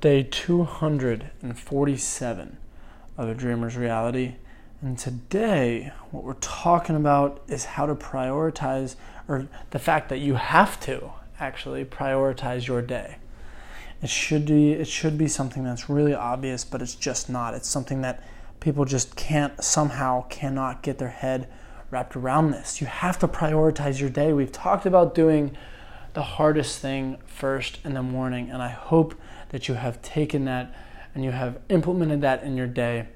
day 247 of a dreamer's reality. And today, what we're talking about is how to prioritize, or the fact that you have to actually prioritize your day. It should be it should be something that's really obvious, but it's just not. It's something that people just can't somehow cannot get their head wrapped around this. You have to prioritize your day. We've talked about doing the hardest thing first in the morning. And I hope that you have taken that and you have implemented that in your day.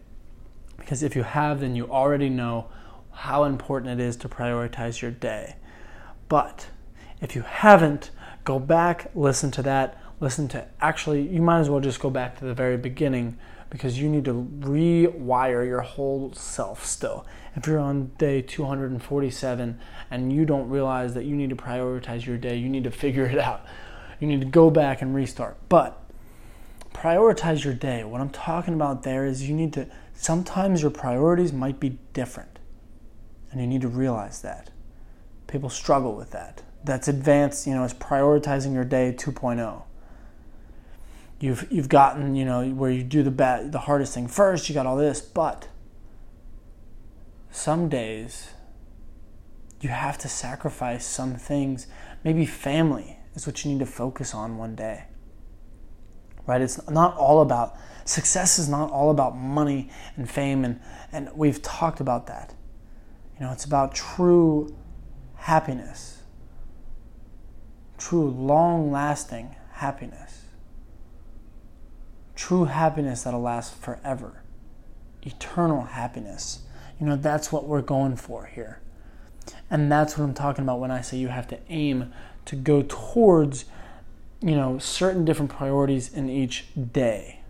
Because if you have, then you already know how important it is to prioritize your day. But if you haven't, go back, listen to that, listen to actually, you might as well just go back to the very beginning because you need to rewire your whole self still. If you're on day 247 and you don't realize that you need to prioritize your day, you need to figure it out. You need to go back and restart. But prioritize your day. What I'm talking about there is you need to, sometimes your priorities might be different. And you need to realize that. People struggle with that. That's advanced, you know, it's prioritizing your day 2.0 you've you've gotten you know where you do the bad, the hardest thing first you got all this but some days you have to sacrifice some things. Maybe family is what you need to focus on one day right? It's not all about success is not all about money and fame and and we've talked about that. You know it's about true happiness true long lasting happiness true happiness that'll last forever, eternal happiness. You know, that's what we're going for here. And that's what I'm talking about when I say you have to aim to go towards, you know, certain different priorities in each day.